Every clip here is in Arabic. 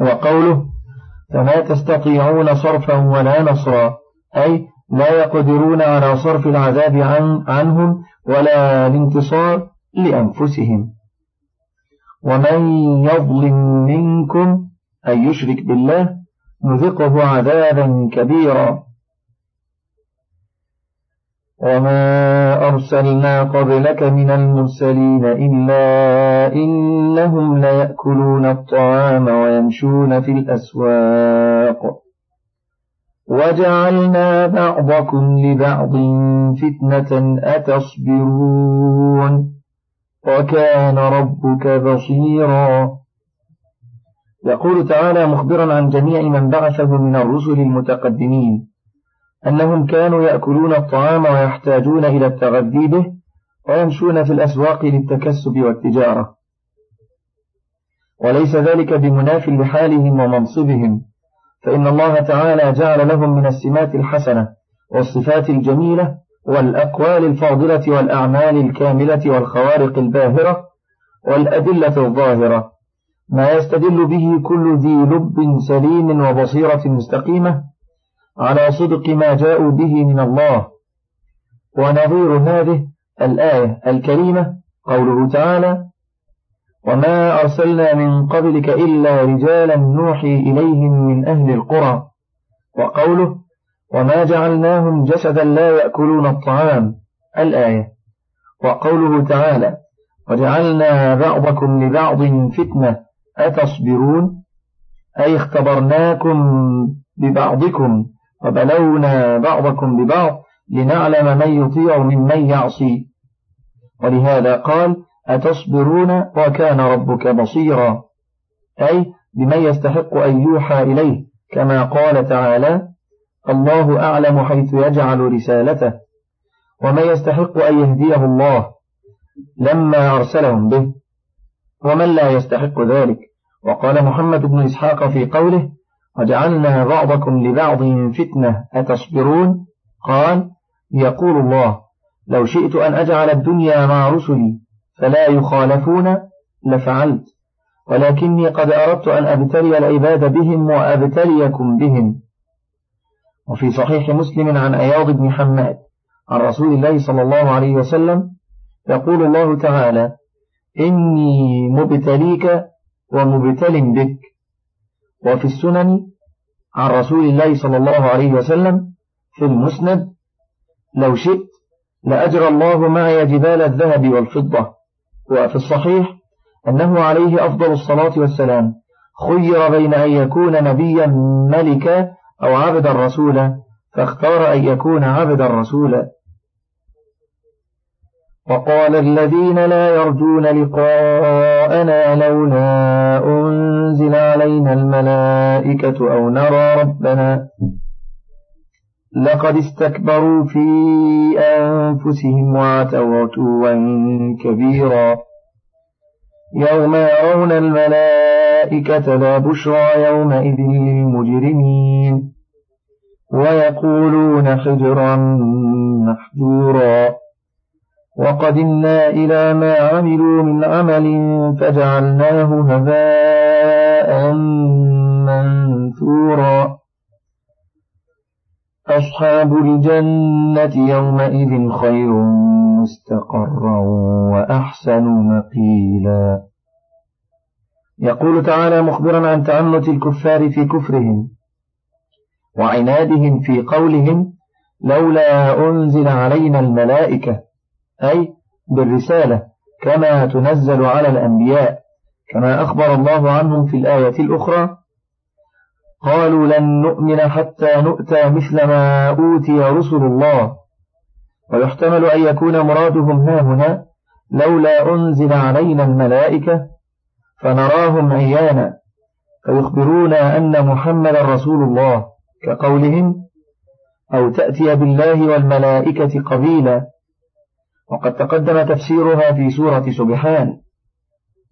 وقوله فما تستطيعون صرفا ولا نصرا أي لا يقدرون على صرف العذاب عن عنهم ولا الانتصار لأنفسهم. ومن يظلم منكم أي يشرك بالله نذقه عذابا كبيرا. وما أرسلنا قبلك من المرسلين إلا إنهم ليأكلون الطعام ويمشون في الأسواق وجعلنا بعضكم لبعض فتنة أتصبرون وكان ربك بصيرا يقول تعالى مخبرا عن جميع من بعثه من الرسل المتقدمين أنهم كانوا يأكلون الطعام ويحتاجون إلى التغذي به ويمشون في الأسواق للتكسب والتجارة. وليس ذلك بمناف لحالهم ومنصبهم فإن الله تعالى جعل لهم من السمات الحسنة والصفات الجميلة والأقوال الفاضلة والأعمال الكاملة والخوارق الباهرة والأدلة الظاهرة ما يستدل به كل ذي لب سليم وبصيرة مستقيمة على صدق ما جاءوا به من الله. ونظير هذه الآية الكريمة قوله تعالى وما أرسلنا من قبلك إلا رجالا نوحي إليهم من أهل القرى. وقوله وما جعلناهم جسدا لا يأكلون الطعام. الآية. وقوله تعالى وجعلنا بعضكم لبعض فتنة. أتصبرون؟ أي اختبرناكم ببعضكم؟ وبلونا بعضكم ببعض لنعلم من يطيع ممن يعصي. ولهذا قال أتصبرون وكان ربك بصيرا. أي بمن يستحق أن يوحى إليه كما قال تعالى الله أعلم حيث يجعل رسالته. ومن يستحق أن يهديه الله لما أرسلهم به. ومن لا يستحق ذلك. وقال محمد بن إسحاق في قوله وجعلنا بعضكم لبعض فتنة أتصبرون؟ قال يقول الله لو شئت أن أجعل الدنيا مع رسلي فلا يخالفون لفعلت. ولكني قد أردت أن أبتلي العباد بهم وأبتليكم بهم. وفي صحيح مسلم عن أياض بن حماد عن رسول الله صلى الله عليه وسلم يقول الله تعالى إني مبتليك ومبتل بك. وفي السنن عن رسول الله صلى الله عليه وسلم في المسند لو شئت لأجرى الله معي جبال الذهب والفضة. وفي الصحيح أنه عليه أفضل الصلاة والسلام خير بين أن يكون نبيا ملكا أو عبدا رسولا فاختار أن يكون عبدا رسولا. وقال الذين لا يرجون لقاءنا لولا أنزل علينا الملائكة أو نرى ربنا لقد استكبروا في أنفسهم وعتوا عتوا كبيرا يوم يرون الملائكة لا بشرى يومئذ للمجرمين ويقولون حجرا محجورا وقدمنا إلى ما عملوا من عمل فجعلناه هباء منثورا. أصحاب الجنة يومئذ خير مستقرا وأحسن مقيلا. يقول تعالى مخبرا عن تعنت الكفار في كفرهم وعنادهم في قولهم لولا أنزل علينا الملائكة أي بالرسالة كما تنزل على الأنبياء كما أخبر الله عنهم في الآية الأخرى قالوا لن نؤمن حتى نؤتى مثل ما أوتي رسل الله. ويحتمل أن يكون مرادهم ها هنا لولا أنزل علينا الملائكة فنراهم عيانا فيخبرون أن محمد رسول الله كقولهم أو تأتي بالله والملائكة قبيلا وقد تقدم تفسيرها في سورة سبحان.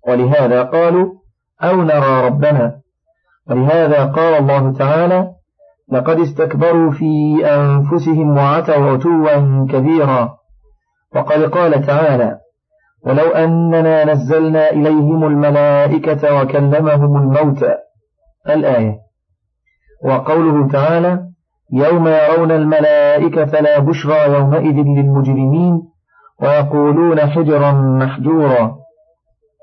ولهذا قالوا أو نرى ربنا. ولهذا قال الله تعالى لقد استكبروا في أنفسهم وعتوا عتوا كبيرا. وقد قال تعالى ولو أننا نزلنا إليهم الملائكة وكلمهم الموتى الآية. وقوله تعالى يوم يرون الملائكة لا بشرى يومئذ للمجرمين ويقولون حجرا محجورا.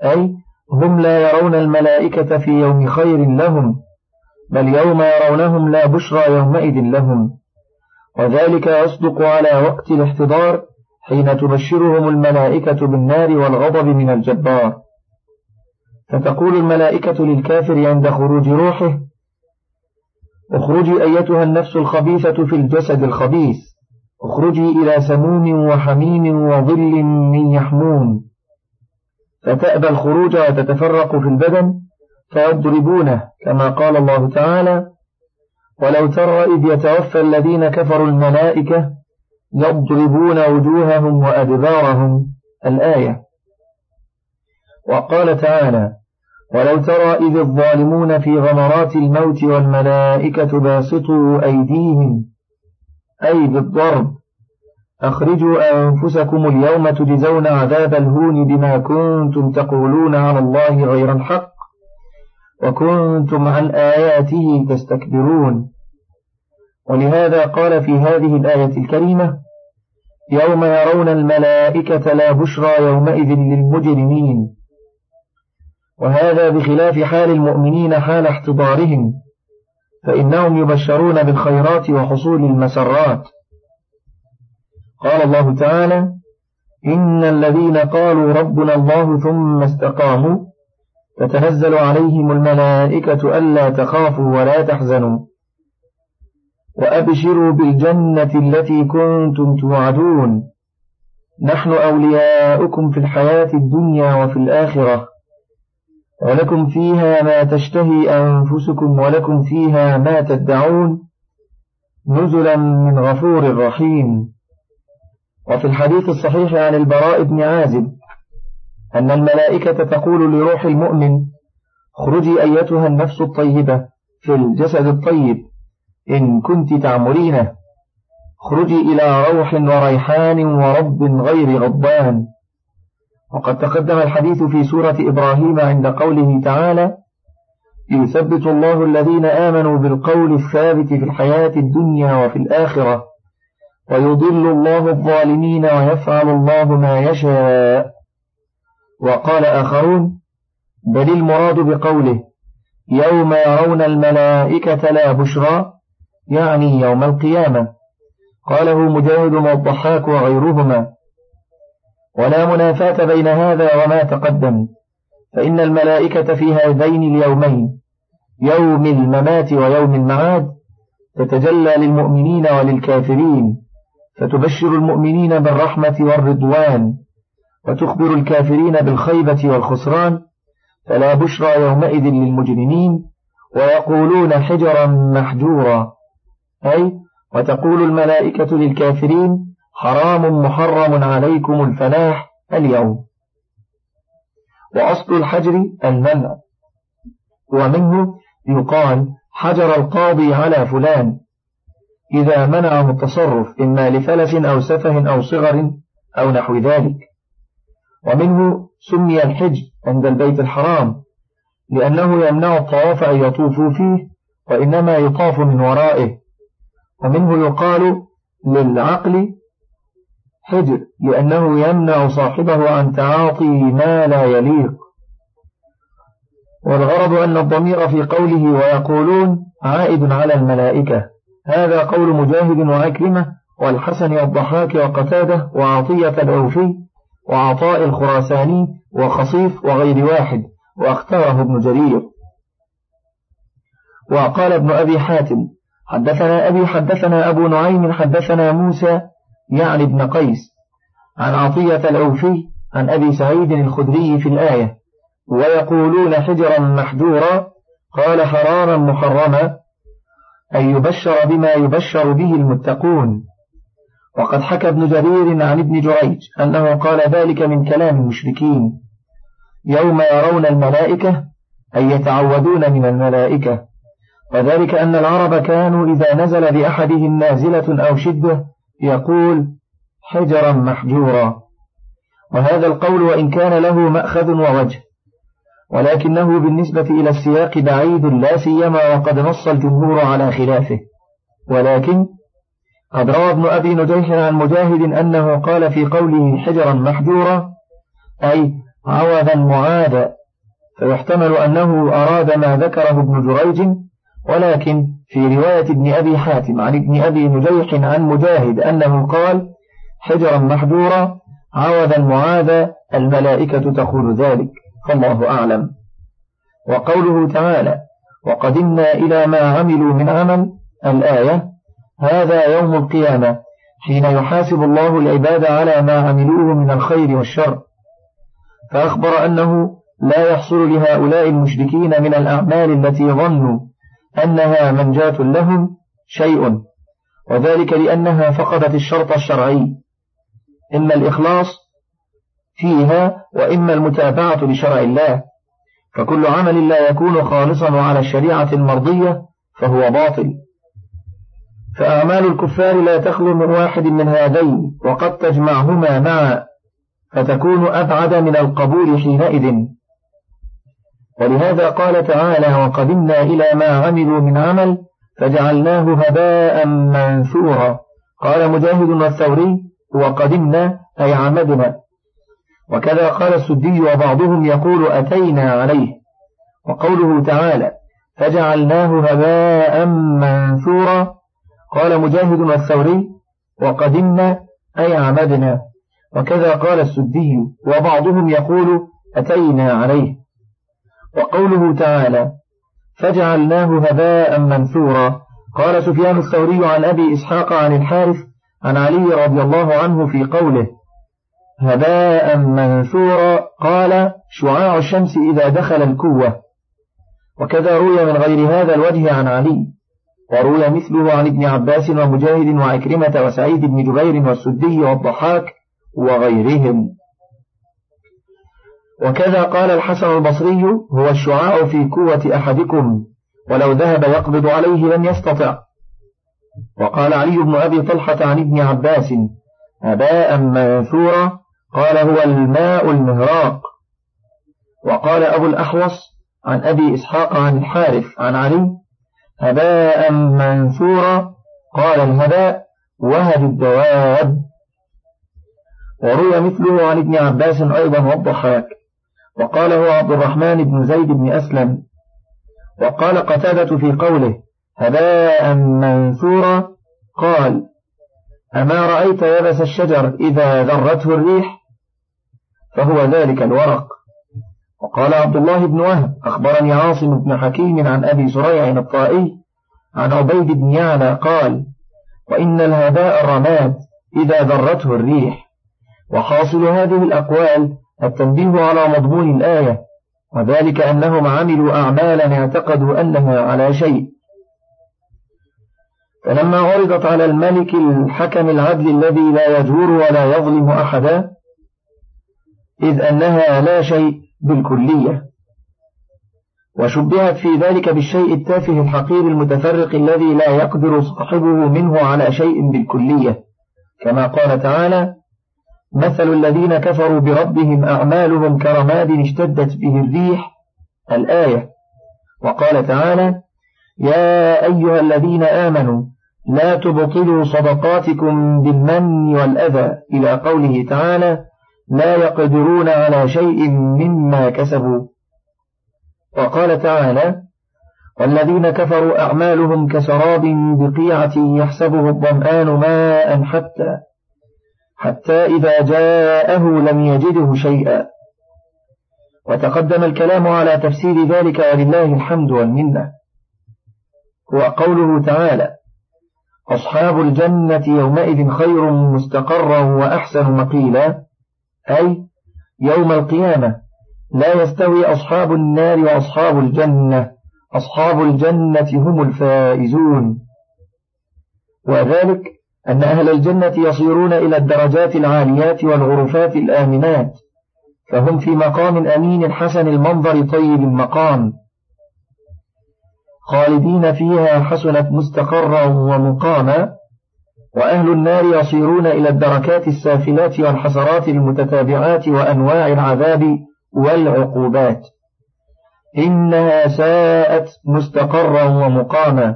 أي هم لا يرون الملائكة في يوم خير لهم بل يوم يرونهم لا بشرى يومئذ لهم. وذلك يصدق على وقت الاحتضار حين تبشرهم الملائكة بالنار والغضب من الجبار. فتقول الملائكة للكافر عند خروج روحه اخرجي أيتها النفس الخبيثة في الجسد الخبيث. اخرجي إلى سموم وحميم وظل من يحموم. فتأبى الخروج وتتفرق في البدن فيضربونه كما قال الله تعالى ولو ترى إذ يتوفى الذين كفروا الملائكة يضربون وجوههم وأدبارهم الآية. وقال تعالى ولو ترى إذ الظالمون في غمرات الموت والملائكة باسطوا أيديهم أي بالضرب. أخرجوا أنفسكم اليوم تجزون عذاب الهون بما كنتم تقولون على الله غير الحق وكنتم عن آياته تستكبرون. ولهذا قال في هذه الآية الكريمة يوم يرون الملائكة لا بشرى يومئذ للمجرمين. وهذا بخلاف حال المؤمنين حال احتضارهم. فإنهم يبشرون بالخيرات وحصول المسرات. قال الله تعالى إن الذين قالوا ربنا الله ثم استقاموا تتنزل عليهم الملائكة ألا تخافوا ولا تحزنوا. وأبشروا بالجنة التي كنتم توعدون. نحن أولياؤكم في الحياة الدنيا وفي الآخرة. ولكم فيها ما تشتهي أنفسكم ولكم فيها ما تدعون نزلا من غفور رحيم. وفي الحديث الصحيح عن البراء بن عازب أن الملائكة تقول لروح المؤمن اخرجي أيتها النفس الطيبة في الجسد الطيب إن كنت تعمرينه اخرجي إلى روح وريحان ورب غير غضبان. وقد تقدم الحديث في سورة إبراهيم عند قوله تعالى يثبت الله الذين آمنوا بالقول الثابت في الحياة الدنيا وفي الآخرة ويضل الله الظالمين ويفعل الله ما يشاء. وقال آخرون بل المراد بقوله يوم يرون الملائكة لا بشرى يعني يوم القيامة. قاله مجاهد والضحاك وغيرهما. ولا منافاة بين هذا وما تقدم. فإن الملائكة في هذين اليومين يوم الممات ويوم المعاد تتجلى للمؤمنين وللكافرين فتبشر المؤمنين بالرحمة والرضوان وتخبر الكافرين بالخيبة والخسران فلا بشرى يومئذ للمجرمين ويقولون حجرا محجورا. أي وتقول الملائكة للكافرين حرام محرم عليكم الفلاح اليوم. وأصل الحجر المنع. ومنه يقال حجر القاضي على فلان. إذا منعه التصرف إما لفلس أو سفه أو صغر أو نحو ذلك. ومنه سمي الحج عند البيت الحرام لأنه يمنع الطواف أن يطوفوا فيه وإنما يطاف من ورائه. ومنه يقال للعقل حجر لأنه يمنع صاحبه عن تعاطي ما لا يليق. والغرض أن الضمير في قوله ويقولون عائد على الملائكة. هذا قول مجاهد وعكرمة والحسن والضحاك وقتادة وعطية الأوفي وعطاء الخراساني وخصيف وغير واحد واختاره ابن جرير. وقال ابن أبي حاتم حدثنا أبي حدثنا أبو نعيم حدثنا موسى يعني ابن قيس عن عطية الأوفي عن أبي سعيد الخدري في الآية ويقولون حجرا محجورا قال حراما محرما أن يبشر بما يبشر به المتقون. وقد حكى ابن جرير عن ابن جريج أنه قال ذلك من كلام المشركين يوم يرون الملائكة أي يتعودون من الملائكة. وذلك أن العرب كانوا إذا نزل بأحدهم نازلة أو شدة يقول حجرا محجورا. وهذا القول وإن كان له مأخذ ووجه. ولكنه بالنسبة إلى السياق بعيد لا سيما وقد نص الجمهور على خلافه. ولكن قد روى ابن أبي نجيح عن مجاهد أنه قال في قوله حجرا محجورا أي عوذا معادا فيحتمل أنه أراد ما ذكره ابن جريج ولكن في رواية ابن أبي حاتم عن ابن أبي نجيح عن مجاهد أنه قال حجرا محجورا عوذا معاذا الملائكة تقول ذلك فالله أعلم. وقوله تعالى وقدمنا إلى ما عملوا من عمل الآية هذا يوم القيامة حين يحاسب الله العباد على ما عملوه من الخير والشر. فأخبر أنه لا يحصل لهؤلاء المشركين من الأعمال التي ظنوا أنها منجاة لهم شيء وذلك لأنها فقدت الشرط الشرعي. إما الإخلاص فيها وإما المتابعة لشرع الله. فكل عمل لا يكون خالصا على الشريعة المرضية فهو باطل. فأعمال الكفار لا تخلو من واحد من هذين وقد تجمعهما معا فتكون أبعد من القبول حينئذ. ولهذا قال تعالى وقدمنا إلى ما عملوا من عمل فجعلناه هباء منثورا. قال مجاهد والثوري وقدمنا أي عمدنا. وكذا قال السدي وبعضهم يقول أتينا عليه. وقوله تعالى فجعلناه هباء منثورا. قال مجاهد والثوري وقدمنا أي عمدنا. وكذا قال السدي وبعضهم يقول أتينا عليه. وقوله تعالى فجعلناه هباء منثورا. قال سفيان الثوري عن أبي إسحاق عن الحارث عن علي رضي الله عنه في قوله هباء منثورا. قال شعاع الشمس إذا دخل الكوة وكذا روي من غير هذا الوجه عن علي. وروي مثله عن ابن عباس ومجاهد وعكرمة وسعيد بن جبير والسدي والضحاك وغيرهم. وكذا قال الحسن البصري هو الشعاع في قوة أحدكم ولو ذهب يقبض عليه لم يستطع. وقال علي بن أبي طلحة عن ابن عباس أباء منثورا قال هو الماء المهراق. وقال أبو الأحوص عن أبي إسحاق عن الحارث عن علي هباء منثورا قال الهباء وهد الدواب. وروي مثله عن ابن عباس أيضا والضحاك. وقال هو عبد الرحمن بن زيد بن أسلم. وقال قتادة في قوله هباء منثورا. قال أما رأيت يبس الشجر إذا ذرته الريح؟ فهو ذلك الورق. وقال عبد الله بن وهب أخبرني عاصم بن حكيم عن أبي سريع الطائي عن عبيد بن يعلى قال وإن الهباء الرماد إذا ذرته الريح. وحاصل هذه الأقوال التنبيه على مضمون الآية وذلك أنهم عملوا أعمالا اعتقدوا أنها على شيء. فلما عرضت على الملك الحكم العدل الذي لا يجور ولا يظلم أحدا إذ أنها لا شيء بالكلية. وشبهت في ذلك بالشيء التافه الحقير المتفرق الذي لا يقدر صاحبه منه على شيء بالكلية كما قال تعالى مثل الذين كفروا بربهم أعمالهم كرماد اشتدت به الريح الآية. وقال تعالى يا أيها الذين آمنوا لا تبطلوا صدقاتكم بالمن والأذى. إلى قوله تعالى لا يقدرون على شيء مما كسبوا. وقال تعالى والذين كفروا أعمالهم كسراب بقيعة يحسبه الظمآن ماء حتى حتى إذا جاءه لم يجده شيئا. وتقدم الكلام على تفسير ذلك ولله الحمد والمنة. هو قوله تعالى أصحاب الجنة يومئذ خير مستقرا وأحسن مقيلا. أي يوم القيامة لا يستوي أصحاب النار وأصحاب الجنة. أصحاب الجنة هم الفائزون. وذلك أن أهل الجنة يصيرون إلى الدرجات العاليات والغرفات الآمنات فهم في مقام أمين حسن المنظر طيب المقام. خالدين فيها حسنت مستقرا ومقاما وأهل النار يصيرون إلى الدركات السافلات والحسرات المتتابعات وأنواع العذاب والعقوبات. إنها ساءت مستقرا ومقاما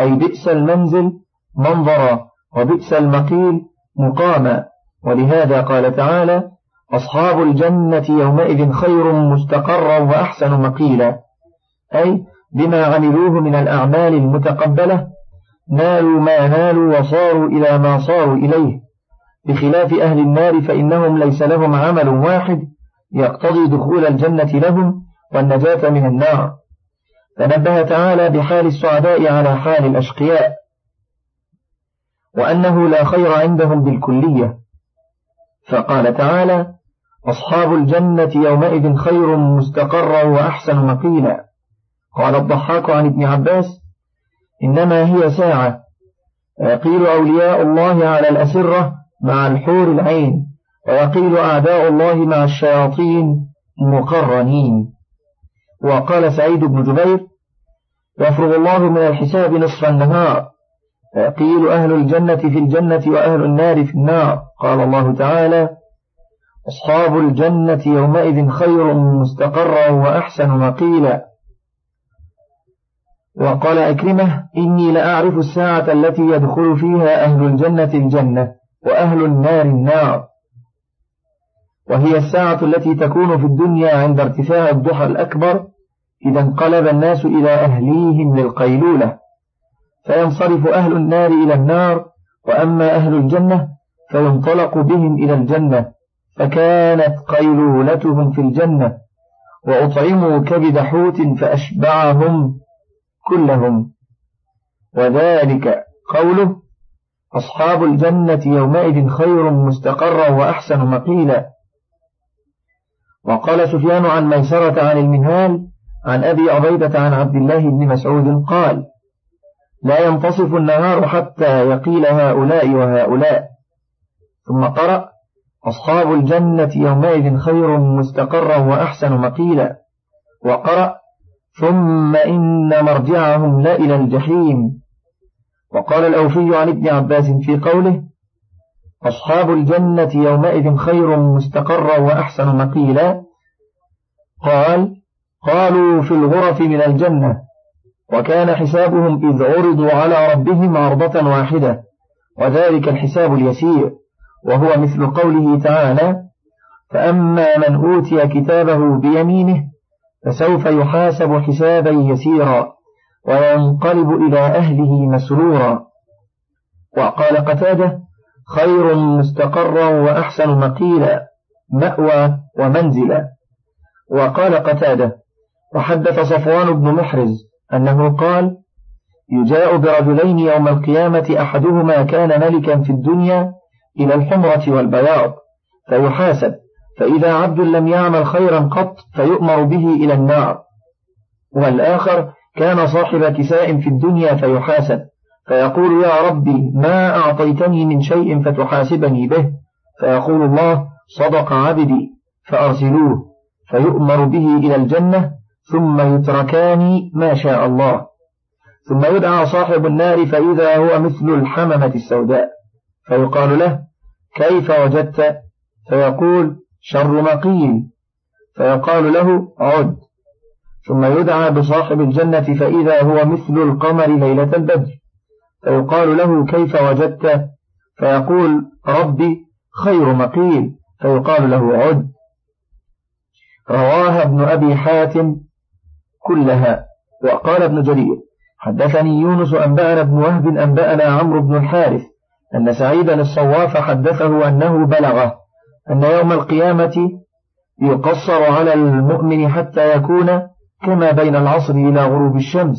أي بئس المنزل منظرا وبئس المقيل مقاما ولهذا قال تعالى أصحاب الجنة يومئذ خير مستقرا وأحسن مقيلا. أي بما عملوه من الأعمال المتقبلة نالوا ما نالوا وصاروا إلى ما صاروا إليه. بخلاف أهل النار فإنهم ليس لهم عمل واحد يقتضي دخول الجنة لهم والنجاة من النار. فنبه تعالى بحال السعداء على حال الأشقياء. وأنه لا خير عندهم بالكلية. فقال تعالى أصحاب الجنة يومئذ خير مستقرا وأحسن مقيلا. قال الضحاك عن ابن عباس إنما هي ساعة. ويقيل أولياء الله على الأسرة مع الحور العين ويقيل أعداء الله مع الشياطين مقرنين. وقال سعيد بن جبير يفرغ الله من الحساب نصف النهار. فيقيل أهل الجنة في الجنة وأهل النار في النار. قال الله تعالى أصحاب الجنة يومئذ خير مستقرا وأحسن مقيلا. وقال أكرمة إني لأعرف الساعة التي يدخل فيها أهل الجنة الجنة وأهل النار النار. وهي الساعة التي تكون في الدنيا عند ارتفاع الضحى الأكبر إذا انقلب الناس إلى أهليهم للقيلولة. فينصرف أهل النار إلى النار وأما أهل الجنة فينطلق بهم إلى الجنة فكانت قيلولتهم في الجنة وأطعموا كبد حوت فأشبعهم كلهم. وذلك قوله أصحاب الجنة يومئذ خير مستقرا وأحسن مقيلا. وقال سفيان عن ميسرة عن المنهال عن أبي عبيدة عن عبد الله بن مسعود قال لا ينتصف النهار حتى يقيل هؤلاء وهؤلاء. ثم قرأ أصحاب الجنة يومئذ خير مستقرا وأحسن مقيلا. وقرأ ثم إن مرجعهم لا إلى الجحيم. وقال الأوفي عن ابن عباس في قوله أصحاب الجنة يومئذ خير مستقرا وأحسن مقيلا. قال قالوا في الغرف من الجنة. وكان حسابهم إذ عرضوا على ربهم عرضة واحدة وذلك الحساب اليسير وهو مثل قوله تعالى فأما من أوتي كتابه بيمينه فسوف يحاسب حسابا يسيرا وينقلب إلى أهله مسرورا. وقال قتادة خير مستقرا وأحسن مقيلا مأوى ومنزلا. وقال قتادة وحدث صفوان بن محرز أنه قال يجاء برجلين يوم القيامة أحدهما كان ملكا في الدنيا إلى الحمرة والبياض فيحاسب فإذا عبد لم يعمل خيرا قط فيؤمر به إلى النار. والآخر كان صاحب كساء في الدنيا فيحاسب فيقول يا ربي ما أعطيتني من شيء فتحاسبني به؟ فيقول الله صدق عبدي فأرسلوه. فيؤمر به إلى الجنة ثم يتركان ما شاء الله. ثم يدعى صاحب النار فإذا هو مثل الحممة السوداء. فيقال له كيف وجدت؟ فيقول شر مقيل فيقال له عد. ثم يدعى بصاحب الجنة فإذا هو مثل القمر ليلة البدر. فيقال له كيف وجدت؟ فيقول ربي خير مقيل فيقال له عد. رواها ابن أبي حاتم كلها. وقال ابن جرير حدثني يونس أنبأنا ابن وهب أنبأنا عمرو بن الحارث أن سعيدا الصواف حدثه أنه بلغه أن يوم القيامة يقصر على المؤمن حتى يكون كما بين العصر إلى غروب الشمس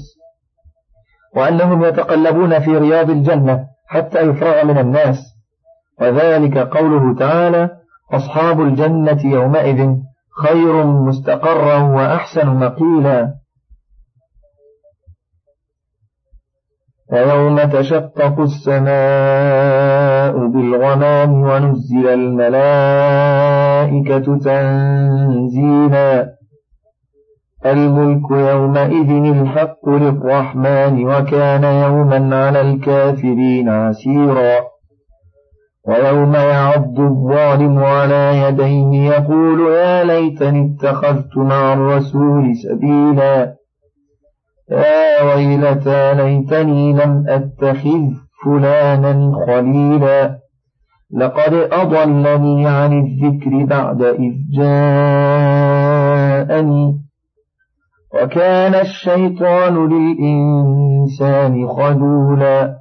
وأنهم يتقلبون في رياض الجنة حتى يفرغ من الناس. وذلك قوله تعالى أصحاب الجنة يومئذ خير مستقرا وأحسن مقيلا. ويوم تشقق السماء بالغمام ونزل الملائكة تنزيلا. الملك يومئذ الحق للرحمن وكان يوما على الكافرين عسيرا. ويوم يعض الظالم على يديه يقول يا ليتني اتخذت مع الرسول سبيلا. يا ويلتى ليتني لم أتخذ فلانا خليلا. لقد أضلني عن الذكر بعد إذ جاءني. وكان الشيطان للإنسان خذولا.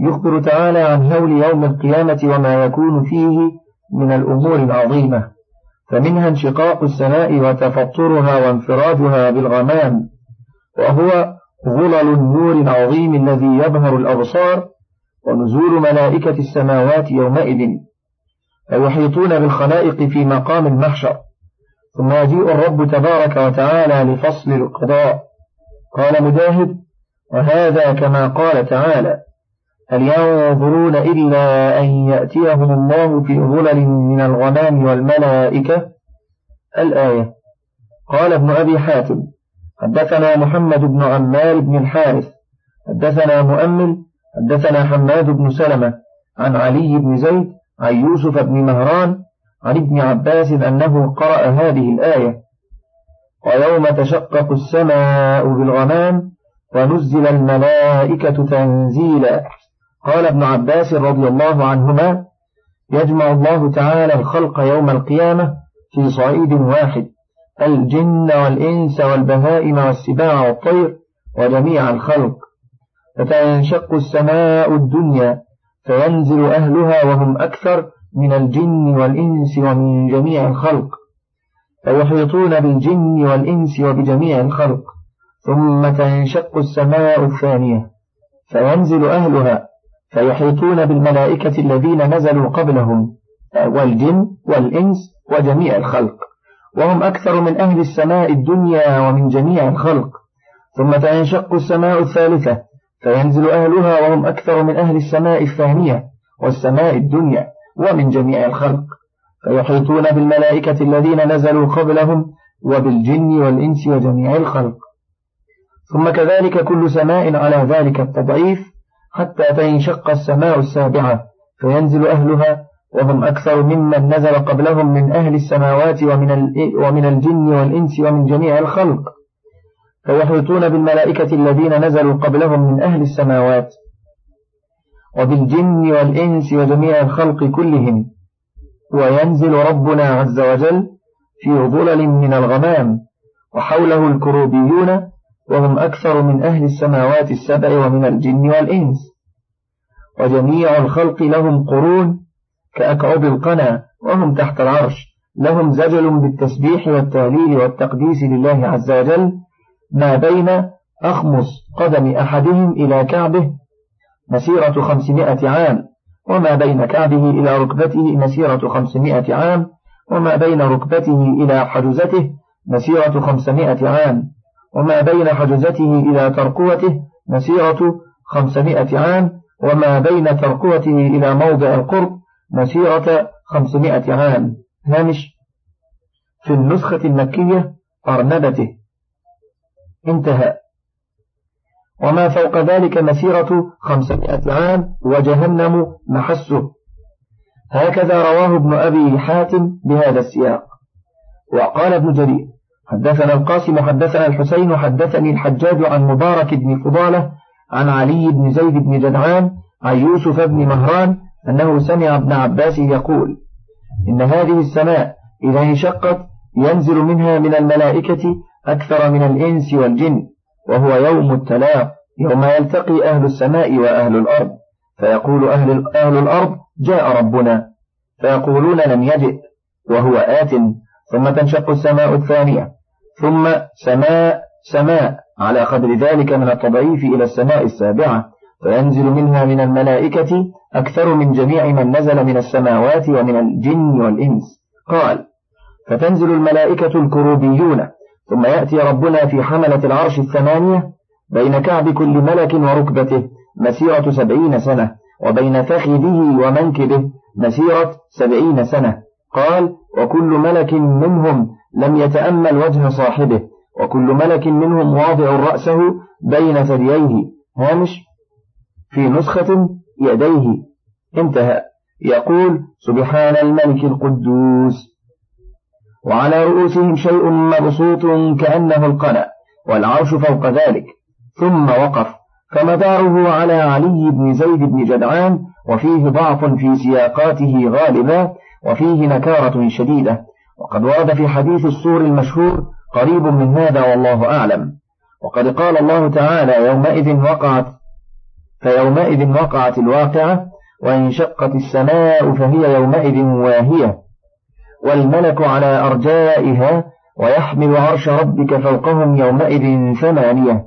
يخبر تعالى عن هول يوم القيامة وما يكون فيه من الأمور العظيمة. فمنها انشقاق السماء وتفطرها وانفرادها بالغمام وهو غلل النور العظيم الذي يظهر الأبصار ونزول ملائكة السماوات يومئذ. فيحيطون بالخلائق في مقام المحشر ثم يجيء الرب تبارك وتعالى لفصل القضاء. قال مجاهد وهذا كما قال تعالى هل ينظرون إلا أن يأتيهم الله في ظلل من الغمام والملائكة؟ الآية قال ابن أبي حاتم حدثنا محمد بن عمار بن الحارث حدثنا مؤمل حدثنا حماد بن سلمة عن علي بن زيد عن يوسف بن مهران عن ابن عباس أنه قرأ هذه الآية ويوم تشقق السماء بالغمام ونزل الملائكة تنزيلا. قال ابن عباس رضي الله عنهما يجمع الله تعالى الخلق يوم القيامة في صعيد واحد الجن والإنس والبهائم والسباع والطير وجميع الخلق. فتنشق السماء الدنيا فينزل أهلها وهم أكثر من الجن والإنس ومن جميع الخلق. فيحيطون بالجن والإنس وبجميع الخلق. ثم تنشق السماء الثانية فينزل أهلها فيحيطون بالملائكة الذين نزلوا قبلهم والجن والإنس وجميع الخلق. وهم أكثر من أهل السماء الدنيا ومن جميع الخلق. ثم تنشق السماء الثالثة فينزل أهلها وهم أكثر من أهل السماء الثانية والسماء الدنيا ومن جميع الخلق. فيحيطون بالملائكة الذين نزلوا قبلهم وبالجن والإنس وجميع الخلق. ثم كذلك كل سماء على ذلك التضعيف حتى تنشق السماء السابعة فينزل أهلها وهم أكثر ممن نزل قبلهم من أهل السماوات ومن, ومن الجن والإنس ومن جميع الخلق. فيحيطون بالملائكة الذين نزلوا قبلهم من أهل السماوات وبالجن والإنس وجميع الخلق كلهم. وينزل ربنا عز وجل في ظلل من الغمام وحوله الكروبيون وهم أكثر من أهل السماوات السبع ومن الجن والإنس. وجميع الخلق لهم قرون كأكعب القنا وهم تحت العرش. لهم زجل بالتسبيح والتهليل والتقديس لله عز وجل. ما بين أخمص قدم أحدهم إلى كعبه مسيرة خمسمائة عام. وما بين كعبه إلى ركبته مسيرة خمسمائة عام. وما بين ركبته إلى حجزته مسيرة خمسمائة عام. وما بين حجزته إلى ترقوته مسيرة خمسمائة عام وما بين ترقوته إلى موضع القرب مسيرة خمسمائة عام. هامش في النسخة المكية أرنبته انتهى. وما فوق ذلك مسيرة خمسمائة عام وجهنم محسه. هكذا رواه ابن أبي حاتم بهذا السياق. وقال ابن جرير حدثنا القاسم حدثنا الحسين حدثني الحجاج عن مبارك بن فضالة عن علي بن زيد بن جدعان عن يوسف بن مهران أنه سمع ابن عباس يقول إن هذه السماء إذا انشقت ينزل منها من الملائكة أكثر من الإنس والجن وهو يوم التلاق يوم يلتقي أهل السماء وأهل الأرض فيقول أهل, أهل الأرض جاء ربنا فيقولون لم يجئ وهو آت ثم تنشق السماء الثانية. ثم سماء سماء. على قدر ذلك من التضعيف إلى السماء السابعة. فينزل منها من الملائكة أكثر من جميع من نزل من السماوات ومن الجن والإنس. قال فتنزل الملائكة الكروبيون. ثم يأتي ربنا في حملة العرش الثمانية بين كعب كل ملك وركبته مسيرة سبعين سنة وبين فخذه ومنكبه مسيرة سبعين سنة. قال وكل ملك منهم لم يتأمل وجه صاحبه وكل ملك منهم واضع رأسه بين ثدييه. هامش في نسخة يديه. انتهى. يقول سبحان الملك القدوس. وعلى رؤوسهم شيء مبسوط كأنه القلع والعرش فوق ذلك. ثم وقف. فمداره على علي بن زيد بن جدعان وفيه ضعف في سياقاته غالبا وفيه نكارة شديدة. وقد ورد في حديث السور المشهور قريب من هذا والله أعلم. وقد قال الله تعالى يومئذ وقعت فيومئذ وقعت الواقعة وإن شقت السماء فهي يومئذ واهية. والملك على أرجائها ويحمل عرش ربك فوقهم يومئذ ثمانية.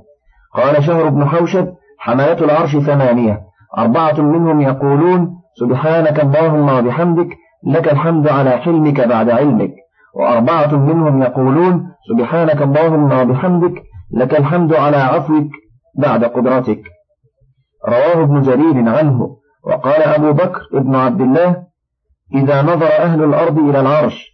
قال شهر بن حوشب حملة العرش ثمانية. أربعة منهم يقولون سبحانك اللهم وبحمدك لك الحمد على حلمك بعد علمك. وأربعة منهم يقولون سبحانك اللهم وبحمدك لك الحمد على عفوك بعد قدرتك. رواه ابن جرير عنه وقال أبو بكر ابن عبد الله إذا نظر أهل الأرض إلى العرش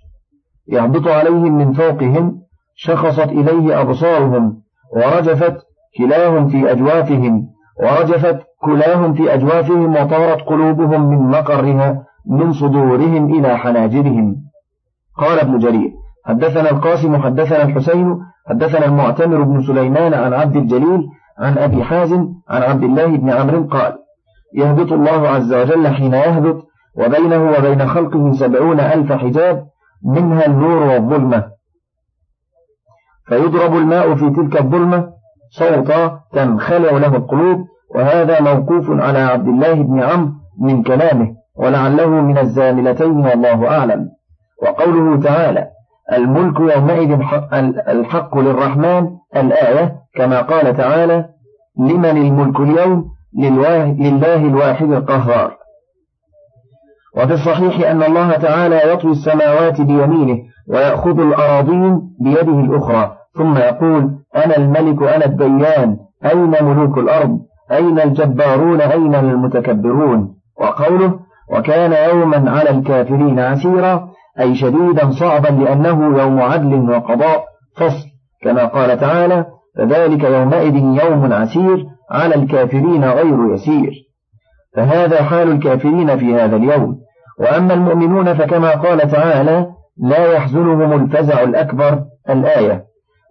يهبط عليهم من فوقهم شخصت إليه أبصارهم ورجفت كلاهم في أجوافهم ورجفت كلاهم في أجوافهم وطارت قلوبهم من مقرها من صدورهم إلى حناجرهم. قال ابن جرير حدثنا القاسم حدثنا الحسين حدثنا المعتمر بن سليمان عن عبد الجليل عن أبي حازم عن عبد الله بن عمرو قال يهبط الله عز وجل حين يهبط وبينه وبين خلقه سبعون ألف حجاب منها النور والظلمة. فيضرب الماء في تلك الظلمة صوتا تنخلع له القلوب وهذا موقوف على عبد الله بن عمرو من كلامه ولعله من الزاملتين والله أعلم. وقوله تعالى الملك يومئذ الحق للرحمن الآية كما قال تعالى لمن الملك اليوم؟ لله الواحد القهار. وفي الصحيح أن الله تعالى يطوي السماوات بيمينه ويأخذ الأراضين بيده الأخرى ثم يقول أنا الملك أنا الديان أين ملوك الأرض؟ أين الجبارون؟ أين المتكبرون؟ وقوله وكان يوما على الكافرين عسيرا أي شديدا صعبا لأنه يوم عدل وقضاء فصل. كما قال تعالى فذلك يومئذ يوم عسير على الكافرين غير يسير فهذا حال الكافرين في هذا اليوم. وأما المؤمنون فكما قال تعالى لا يحزنهم الفزع الأكبر الآية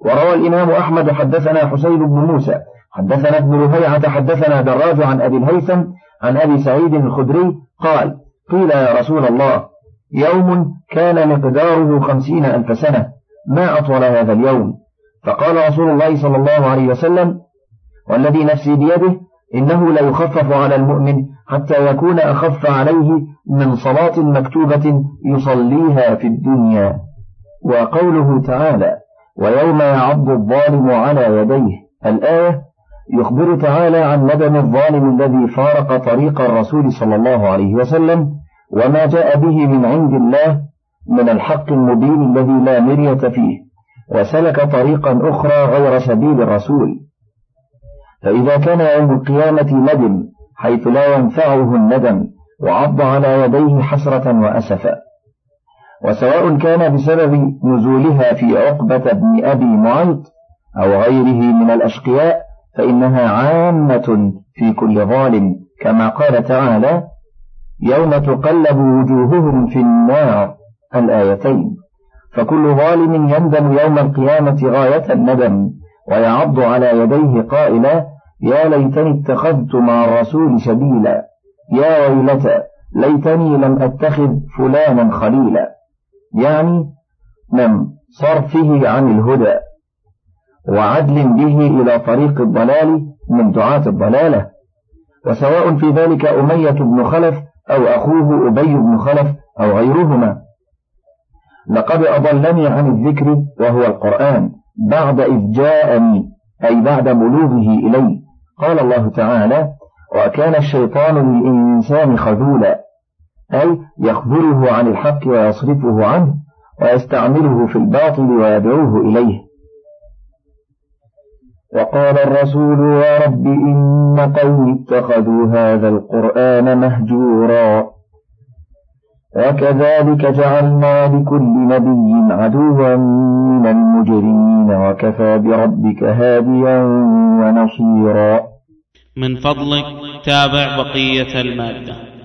وروى الإمام أحمد حدثنا حسين بن موسى حدثنا ابن رهيعة حدثنا دراج عن أبي الهيثم عن أبي سعيد الخدري قال قيل يا رسول الله يوم كان مقداره خمسين ألف سنة. ما أطول هذا اليوم؟ فقال رسول الله صلى الله عليه وسلم والذي نفسي بيده إنه ليخفف على المؤمن حتى يكون أخف عليه من صلاة مكتوبة يصليها في الدنيا. وقوله تعالى ويوم يعض الظالم على يديه. الآية يخبر تعالى عن ندم الظالم الذي فارق طريق الرسول صلى الله عليه وسلم وما جاء به من عند الله من الحق المبين الذي لا مرية فيه وسلك طريقا أخرى غير سبيل الرسول. فإذا كان يوم القيامة ندم حيث لا ينفعه الندم وعض على يديه حسرة وأسفا. وسواء كان بسبب نزولها في عقبة بن أبي معيط أو غيره من الأشقياء فإنها عامة في كل ظالم كما قال تعالى يوم تقلب وجوههم في النار الآيتين. فكل ظالم يندم يوم القيامة غاية الندم ويعض على يديه قائلا يا ليتني اتخذت مع الرسول سبيلا. يا ويلتى ليتني لم أتخذ فلانا خليلا. يعني من صرفه عن الهدى وعدل به إلى طريق الضلال من دعاة الضلالة. وسواء في ذلك أمية بن خلف أو أخوه أبي بن خلف أو غيرهما. لقد أضلني عن الذكر وهو القرآن بعد إذ جاءني أي بعد بلوغه إلي. قال الله تعالى وكان الشيطان للإنسان خذولا أي يخبره عن الحق ويصرفه عنه ويستعمله في الباطل ويدعوه إليه. وقال الرسول يا رب إن قوم اتخذوا هذا القرآن مهجورا. وكذلك جعلنا لكل نبي عدوا من المجرمين وكفى بربك هاديا ونصيرا. من فضلك تابع بقية المادة.